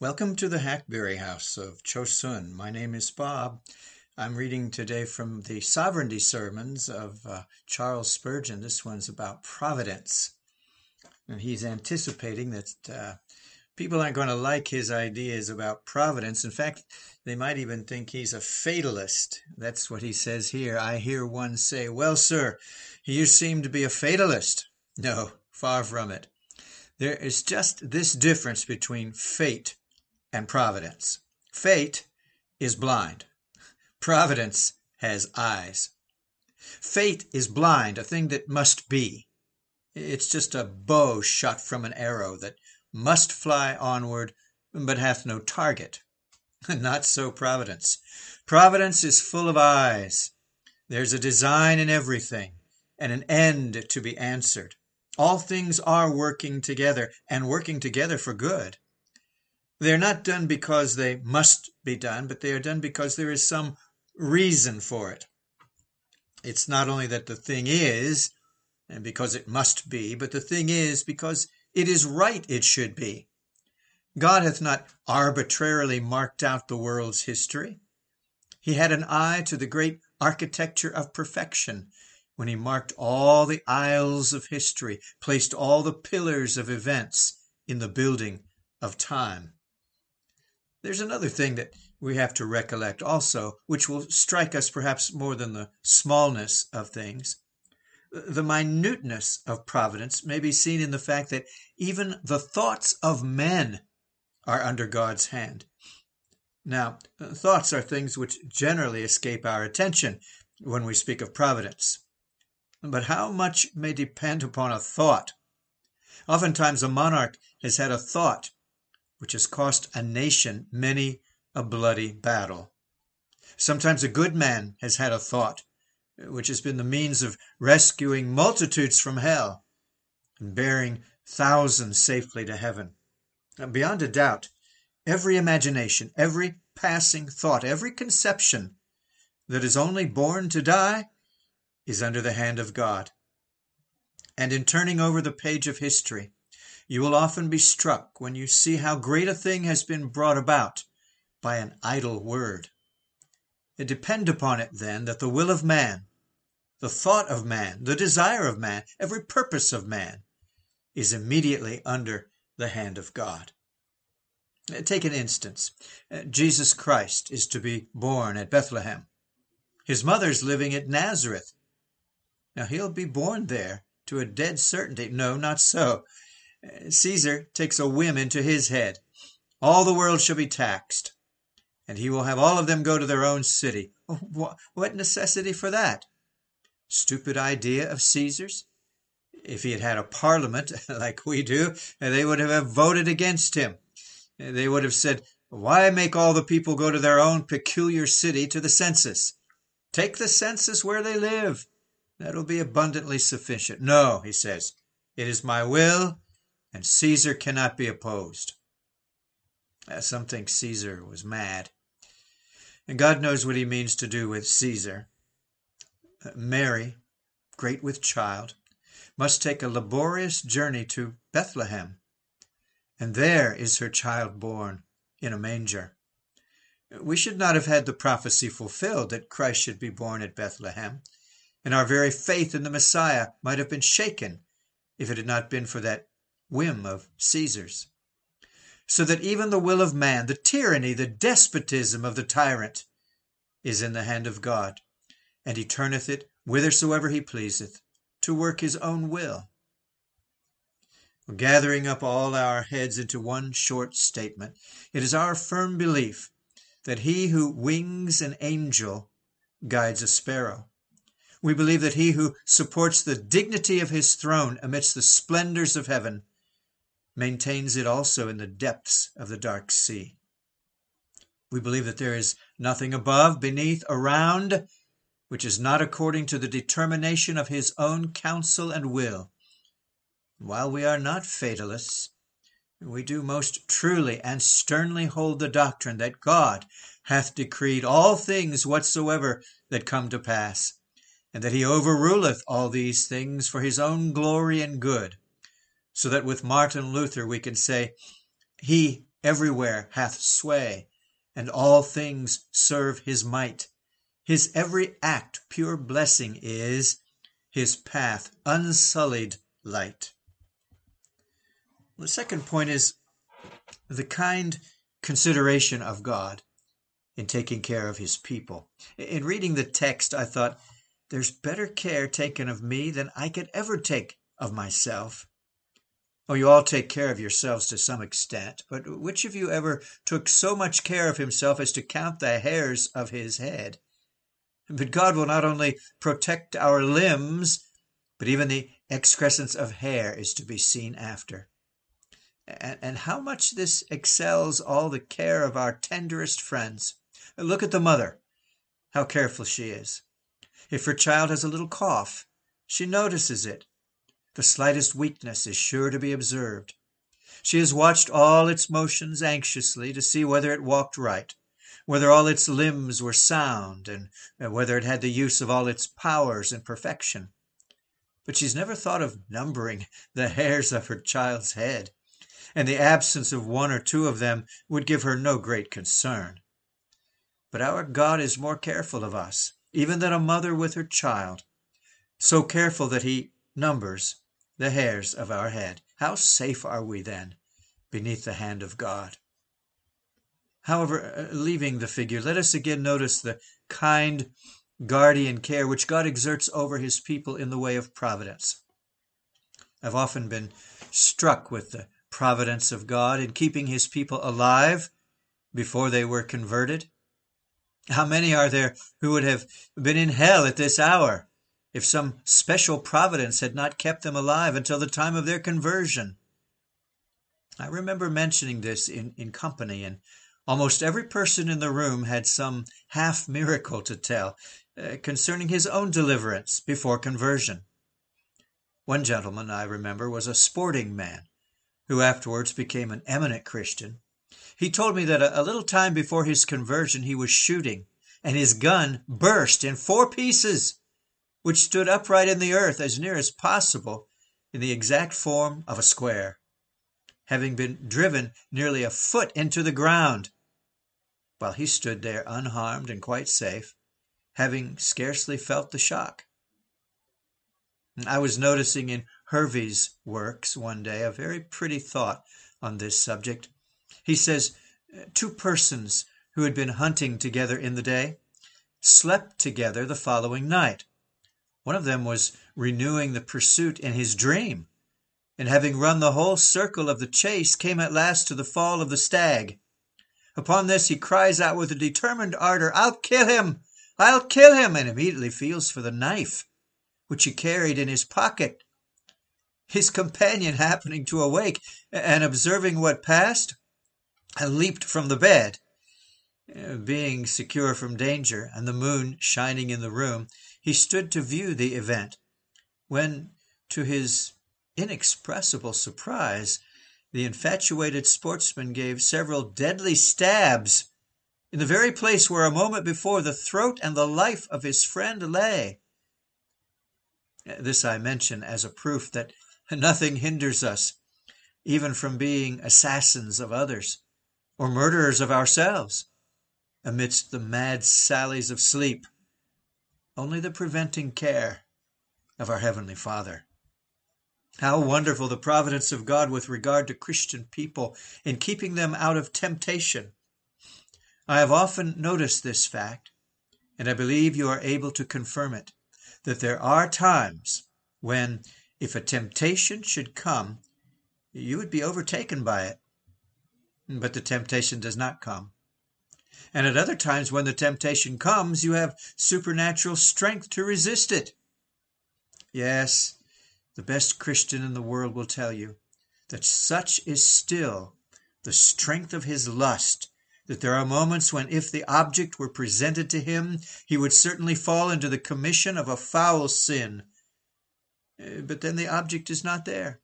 Welcome to the Hackberry House of Chosun. My name is Bob. I'm reading today from the Sovereignty Sermons of uh, Charles Spurgeon. This one's about providence. And he's anticipating that uh, people aren't going to like his ideas about providence. In fact, they might even think he's a fatalist. That's what he says here. I hear one say, Well, sir, you seem to be a fatalist. No, far from it. There is just this difference between fate and providence. Fate is blind. Providence has eyes. Fate is blind, a thing that must be. It's just a bow shot from an arrow that must fly onward, but hath no target. Not so Providence. Providence is full of eyes. There's a design in everything, and an end to be answered. All things are working together, and working together for good. They're not done because they must be done, but they are done because there is some reason for it. It's not only that the thing is, and because it must be, but the thing is because it is right it should be. God hath not arbitrarily marked out the world's history. He had an eye to the great architecture of perfection when he marked all the aisles of history, placed all the pillars of events in the building of time. There's another thing that we have to recollect also, which will strike us perhaps more than the smallness of things. The minuteness of providence may be seen in the fact that even the thoughts of men are under God's hand. Now, thoughts are things which generally escape our attention when we speak of providence. But how much may depend upon a thought? Oftentimes, a monarch has had a thought which has cost a nation many a bloody battle. Sometimes a good man has had a thought which has been the means of rescuing multitudes from hell and bearing thousands safely to heaven. And beyond a doubt, every imagination, every passing thought, every conception that is only born to die is under the hand of God. And in turning over the page of history, you will often be struck when you see how great a thing has been brought about by an idle word. Depend upon it, then, that the will of man, the thought of man, the desire of man, every purpose of man, is immediately under the hand of God. Take an instance. Uh, Jesus Christ is to be born at Bethlehem. His mother's living at Nazareth. Now he'll be born there to a dead certainty. No, not so. Caesar takes a whim into his head. All the world shall be taxed, and he will have all of them go to their own city. Oh, what necessity for that? Stupid idea of Caesar's. If he had had a parliament like we do, they would have voted against him. They would have said, Why make all the people go to their own peculiar city to the census? Take the census where they live. That'll be abundantly sufficient. No, he says, it is my will and Caesar cannot be opposed. Uh, some think Caesar was mad. And God knows what he means to do with Caesar. Uh, Mary, great with child, must take a laborious journey to Bethlehem, and there is her child born in a manger. We should not have had the prophecy fulfilled that Christ should be born at Bethlehem, and our very faith in the Messiah might have been shaken if it had not been for that whim of Caesar's, so that even the will of man, the tyranny, the despotism of the tyrant, is in the hand of God, and he turneth it whithersoever he pleaseth, to work his own will. Gathering up all our heads into one short statement, it is our firm belief that he who wings an angel guides a sparrow. We believe that he who supports the dignity of his throne amidst the splendors of heaven maintains it also in the depths of the dark sea. We believe that there is nothing above, beneath, around, which is not according to the determination of his own counsel and will. While we are not fatalists, we do most truly and sternly hold the doctrine that God hath decreed all things whatsoever that come to pass, and that he overruleth all these things for his own glory and good so that with Martin Luther we can say, He everywhere hath sway, and all things serve his might. His every act pure blessing is, his path unsullied light. The second point is the kind consideration of God in taking care of his people. In reading the text, I thought, there's better care taken of me than I could ever take of myself. Oh, you all take care of yourselves to some extent, but which of you ever took so much care of himself as to count the hairs of his head? But God will not only protect our limbs, but even the excrescence of hair is to be seen after. And, and how much this excels all the care of our tenderest friends. Look at the mother, how careful she is. If her child has a little cough, she notices it. The slightest weakness is sure to be observed. She has watched all its motions anxiously to see whether it walked right, whether all its limbs were sound, and uh, whether it had the use of all its powers in perfection. But she's never thought of numbering the hairs of her child's head, and the absence of one or two of them would give her no great concern. But our God is more careful of us even than a mother with her child, so careful that he numbers the hairs of our head. How safe are we then beneath the hand of God? However, uh, leaving the figure, let us again notice the kind guardian care which God exerts over his people in the way of providence. I've often been struck with the providence of God in keeping his people alive before they were converted. How many are there who would have been in hell at this hour if some special providence had not kept them alive until the time of their conversion? I remember mentioning this in, in company, and almost every person in the room had some half miracle to tell uh, concerning his own deliverance before conversion. One gentleman, I remember, was a sporting man who afterwards became an eminent Christian he told me that a, little time before his conversion he was shooting, and his gun burst in four pieces, which stood upright in the earth as near as possible in the exact form of a square, having been driven nearly a foot into the ground, while he stood there unharmed and quite safe, having scarcely felt the shock. I was noticing in Hervey's works one day a very pretty thought on this subject. He says, Two persons who had been hunting together in the day slept together the following night. One of them was renewing the pursuit in his dream, and having run the whole circle of the chase, came at last to the fall of the stag. Upon this he cries out with a determined ardor, I'll kill him! I'll kill him! and immediately feels for the knife which he carried in his pocket. His companion happening to awake and observing what passed, leaped from the bed. Being secure from danger, and the moon shining in the room, he stood to view the event, when, to his inexpressible surprise, the infatuated sportsman gave several deadly stabs in the very place where a moment before the throat and the life of his friend lay. This I mention as a proof that nothing hinders us, even from being assassins of others or murderers of ourselves amidst the mad sallies of sleep, only the preventing care of our Heavenly Father. How wonderful the providence of God with regard to Christian people in keeping them out of temptation. I have often noticed this fact, and I believe you are able to confirm it, that there are times when, if a temptation should come, you would be overtaken by it but the temptation does not come. And at other times, when the temptation comes, you have supernatural strength to resist it. Yes, the best Christian in the world will tell you that such is still the strength of his lust that there are moments when, if the object were presented to him, he would certainly fall into the commission of a foul sin. Eh, but then the object is not there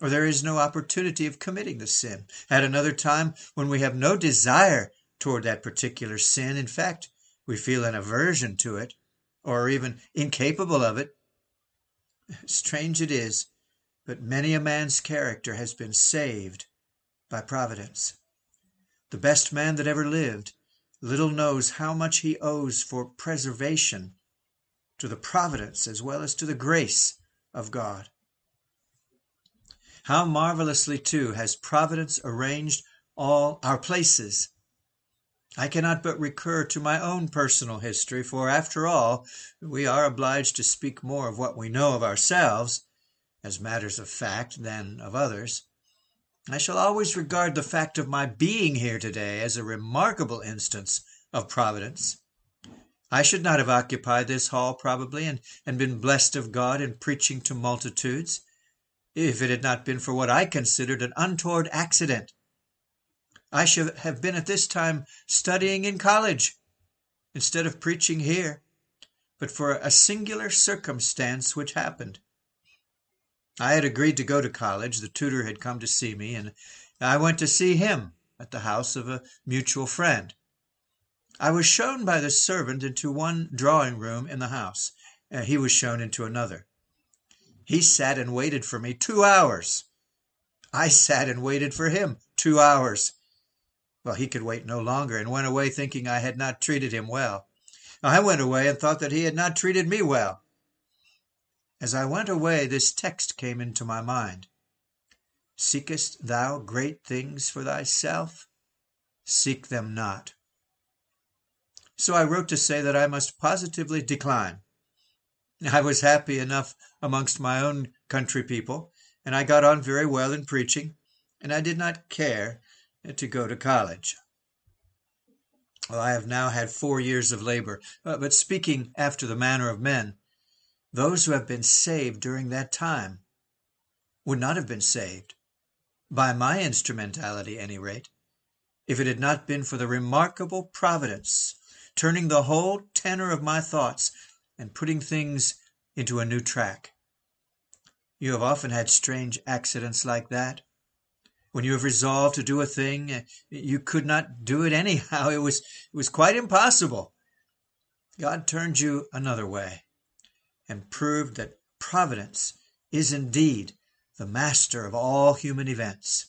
or there is no opportunity of committing the sin. At another time, when we have no desire toward that particular sin, in fact, we feel an aversion to it, or even incapable of it. Strange it is, but many a man's character has been saved by providence. The best man that ever lived little knows how much he owes for preservation to the providence as well as to the grace of God. How marvelously, too, has providence arranged all our places. I cannot but recur to my own personal history, for after all, we are obliged to speak more of what we know of ourselves, as matters of fact, than of others. I shall always regard the fact of my being here today as a remarkable instance of providence. I should not have occupied this hall probably and, and been blessed of God in preaching to multitudes, if it had not been for what I considered an untoward accident. I should have been at this time studying in college instead of preaching here, but for a singular circumstance which happened. I had agreed to go to college. The tutor had come to see me, and I went to see him at the house of a mutual friend. I was shown by the servant into one drawing room in the house. and he was shown into another. He sat and waited for me two hours. I sat and waited for him two hours. Well, he could wait no longer and went away thinking I had not treated him well. I went away and thought that he had not treated me well. As I went away, this text came into my mind Seekest thou great things for thyself? Seek them not. So I wrote to say that I must positively decline. I was happy enough amongst my own country people, and I got on very well in preaching, and I did not care to go to college. Well, I have now had four years of labor, uh, but speaking after the manner of men, those who have been saved during that time would not have been saved, by my instrumentality, any rate, if it had not been for the remarkable providence turning the whole tenor of my thoughts and putting things into a new track. You have often had strange accidents like that. When you have resolved to do a thing, eh, you could not do it anyhow. It was, it was quite impossible. God turned you another way and proved that providence is indeed the master of all human events.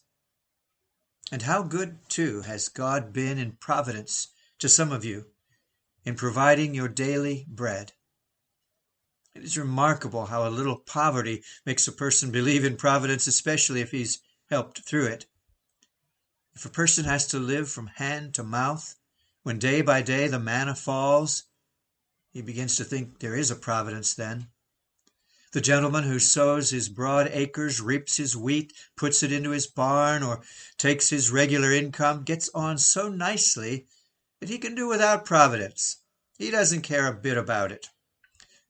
And how good, too, has God been in providence to some of you in providing your daily bread. It is remarkable how a little poverty makes a person believe in providence, especially if he's helped through it. If a person has to live from hand to mouth, when day by day the manna falls, he begins to think there is a providence then. The gentleman who sows his broad acres, reaps his wheat, puts it into his barn, or takes his regular income, gets on so nicely that he can do without providence. He doesn't care a bit about it.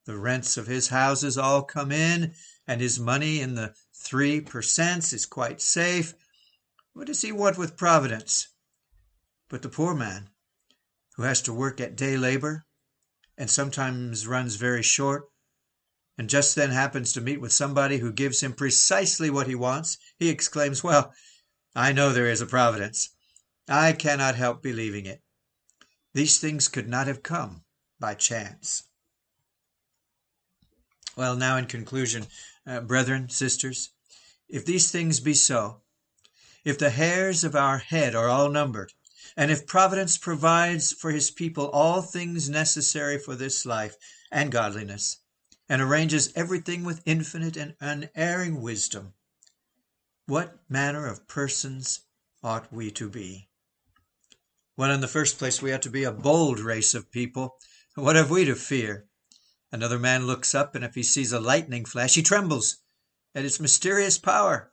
The rents of his houses all come in, and his money in the three per cents is quite safe. What does he want with providence? But the poor man, who has to work at day labor, and sometimes runs very short, and just then happens to meet with somebody who gives him precisely what he wants, he exclaims, Well, I know there is a providence. I cannot help believing it. These things could not have come by chance. Well, now in conclusion, uh, brethren, sisters, if these things be so, if the hairs of our head are all numbered, and if Providence provides for his people all things necessary for this life and godliness, and arranges everything with infinite and unerring wisdom, what manner of persons ought we to be? Well, in the first place, we ought to be a bold race of people. What have we to fear? Another man looks up, and if he sees a lightning flash, he trembles at its mysterious power.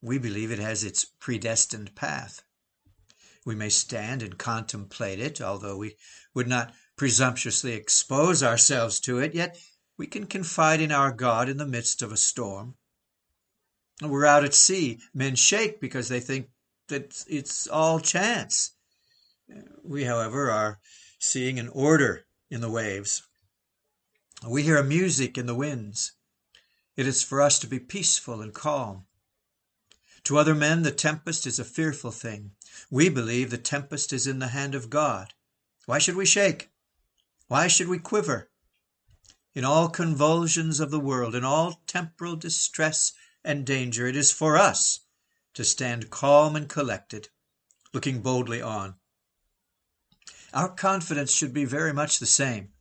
We believe it has its predestined path. We may stand and contemplate it, although we would not presumptuously expose ourselves to it, yet we can confide in our God in the midst of a storm. We're out at sea. Men shake because they think that it's all chance. We, however, are seeing an order in the waves. We hear a music in the winds. It is for us to be peaceful and calm. To other men, the tempest is a fearful thing. We believe the tempest is in the hand of God. Why should we shake? Why should we quiver? In all convulsions of the world, in all temporal distress and danger, it is for us to stand calm and collected, looking boldly on. Our confidence should be very much the same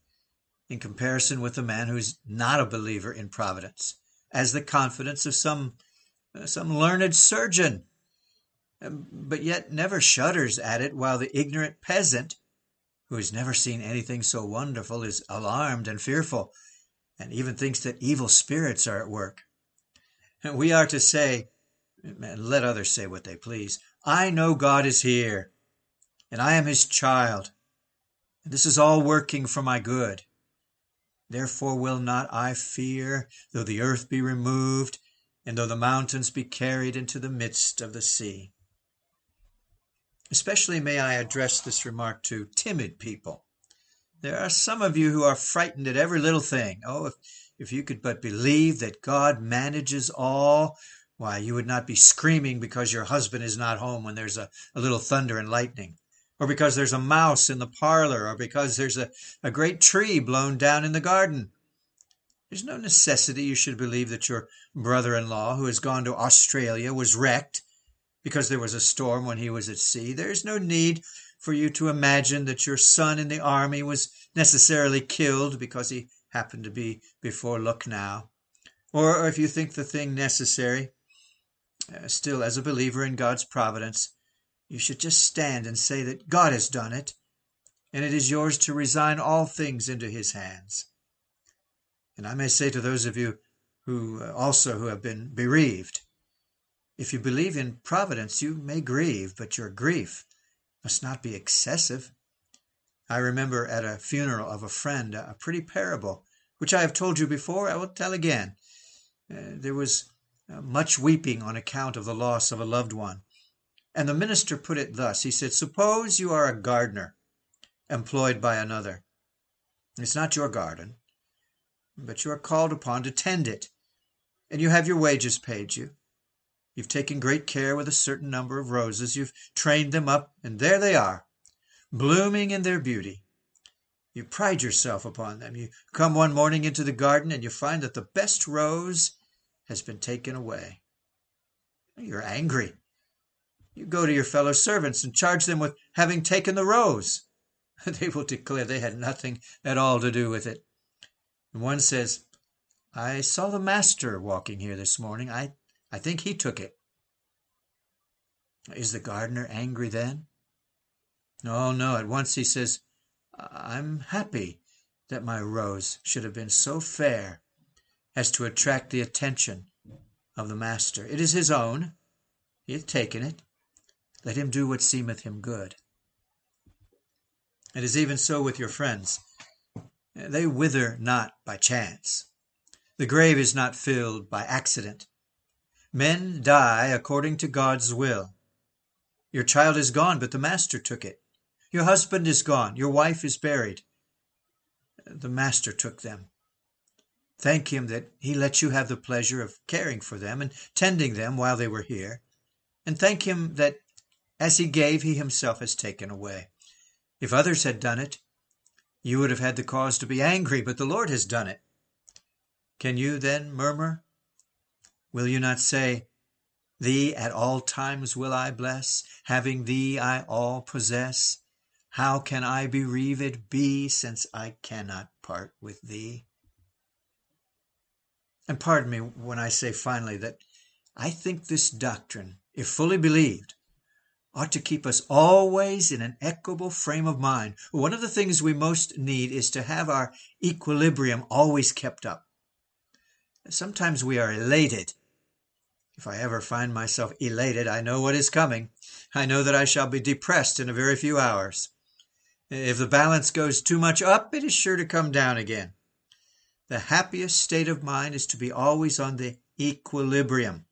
in comparison with the man who is not a believer in providence, as the confidence of some uh, some learned surgeon, um, but yet never shudders at it, while the ignorant peasant, who has never seen anything so wonderful, is alarmed and fearful, and even thinks that evil spirits are at work. And we are to say, and let others say what they please, I know God is here, and I am his child, and this is all working for my good. Therefore will not I fear, though the earth be removed, and though the mountains be carried into the midst of the sea. Especially may I address this remark to timid people. There are some of you who are frightened at every little thing. Oh, if, if you could but believe that God manages all, why, you would not be screaming because your husband is not home when there's a, a little thunder and lightning or because there's a mouse in the parlor, or because there's a, a great tree blown down in the garden. There's no necessity you should believe that your brother in law, who has gone to Australia, was wrecked because there was a storm when he was at sea. There's no need for you to imagine that your son in the army was necessarily killed because he happened to be before Lucknow. Or if you think the thing necessary, uh, still, as a believer in God's providence, you should just stand and say that God has done it, and it is yours to resign all things into his hands. And I may say to those of you who uh, also who have been bereaved, if you believe in providence, you may grieve, but your grief must not be excessive. I remember at a funeral of a friend a pretty parable, which I have told you before, I will tell again. Uh, there was uh, much weeping on account of the loss of a loved one. And the minister put it thus He said, Suppose you are a gardener employed by another. It's not your garden, but you are called upon to tend it, and you have your wages paid you. You've taken great care with a certain number of roses. You've trained them up, and there they are, blooming in their beauty. You pride yourself upon them. You come one morning into the garden and you find that the best rose has been taken away. You're angry. You go to your fellow servants and charge them with having taken the rose. They will declare they had nothing at all to do with it. And one says, I saw the master walking here this morning. I, I think he took it. Is the gardener angry then? No, no. At once he says, I'm happy that my rose should have been so fair as to attract the attention of the master. It is his own. He hath taken it. Let him do what seemeth him good. It is even so with your friends. They wither not by chance. The grave is not filled by accident. Men die according to God's will. Your child is gone, but the Master took it. Your husband is gone. Your wife is buried. The Master took them. Thank Him that He let you have the pleasure of caring for them and tending them while they were here. And thank Him that as he gave, he himself has taken away. If others had done it, you would have had the cause to be angry, but the Lord has done it. Can you then murmur? Will you not say, Thee at all times will I bless, having thee I all possess? How can I bereaved be, since I cannot part with thee? And pardon me when I say finally that I think this doctrine, if fully believed, ought to keep us always in an equable frame of mind. One of the things we most need is to have our equilibrium always kept up. Sometimes we are elated. If I ever find myself elated, I know what is coming. I know that I shall be depressed in a very few hours. If the balance goes too much up, it is sure to come down again. The happiest state of mind is to be always on the equilibrium.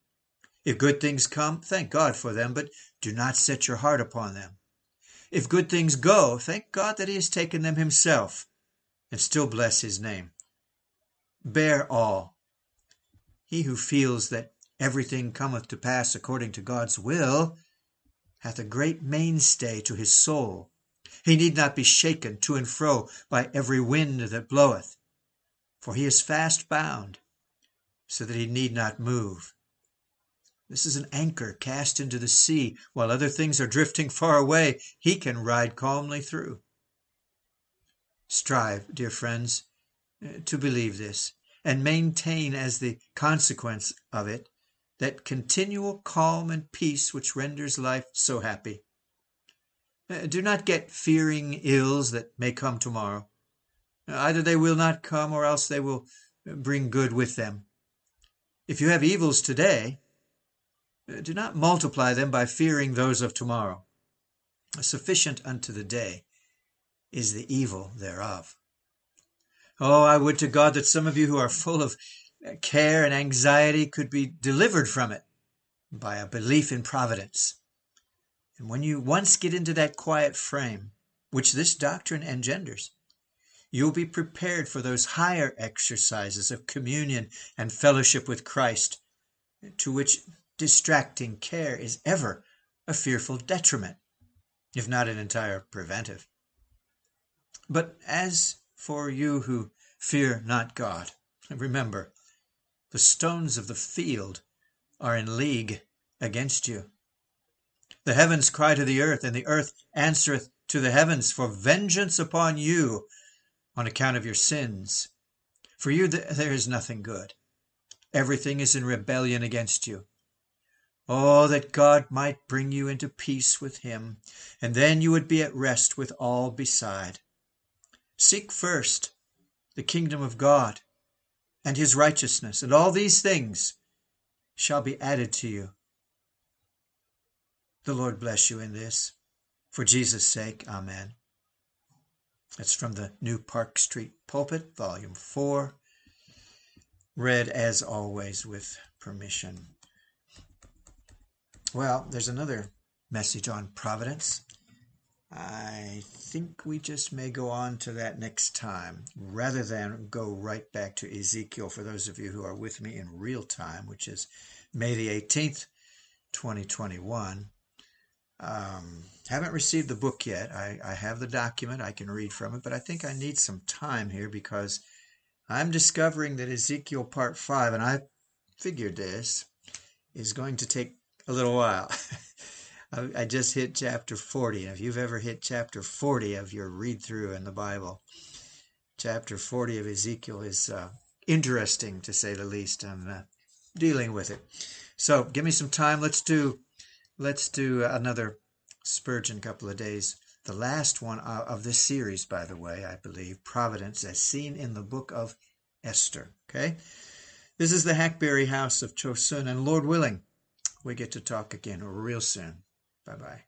If good things come, thank God for them, but do not set your heart upon them. If good things go, thank God that He has taken them Himself, and still bless His name. Bear all. He who feels that everything cometh to pass according to God's will hath a great mainstay to his soul. He need not be shaken to and fro by every wind that bloweth, for he is fast bound, so that he need not move. This is an anchor cast into the sea while other things are drifting far away. He can ride calmly through. Strive, dear friends, eh, to believe this and maintain as the consequence of it that continual calm and peace which renders life so happy. Eh, do not get fearing ills that may come tomorrow. Either they will not come or else they will bring good with them. If you have evils today, do not multiply them by fearing those of tomorrow. Sufficient unto the day is the evil thereof. Oh, I would to God that some of you who are full of care and anxiety could be delivered from it by a belief in providence. And when you once get into that quiet frame, which this doctrine engenders, you'll be prepared for those higher exercises of communion and fellowship with Christ, to which distracting care is ever a fearful detriment, if not an entire preventive. But as for you who fear not God, remember, the stones of the field are in league against you. The heavens cry to the earth, and the earth answereth to the heavens for vengeance upon you on account of your sins. For you there is nothing good. Everything is in rebellion against you. Oh, that God might bring you into peace with him, and then you would be at rest with all beside. Seek first the kingdom of God and his righteousness, and all these things shall be added to you. The Lord bless you in this. For Jesus' sake, Amen. That's from the New Park Street Pulpit, Volume 4, read as always with permission. Well, there's another message on providence. I think we just may go on to that next time rather than go right back to Ezekiel for those of you who are with me in real time, which is May the 18th, 2021. Um, haven't received the book yet. I, I have the document. I can read from it, but I think I need some time here because I'm discovering that Ezekiel part 5, and I figured this, is going to take a little while. I, just hit chapter 40. And if you've ever hit chapter 40 of your read through in the Bible, chapter 40 of Ezekiel is uh, interesting to say the least. I'm uh, dealing with it. So give me some time. Let's do let's do another Spurgeon couple of days. The last one uh, of this series, by the way, I believe, Providence as seen in the book of Esther. Okay? This is the Hackberry House of Chosun, and Lord willing, we get to talk again real soon. Bye bye.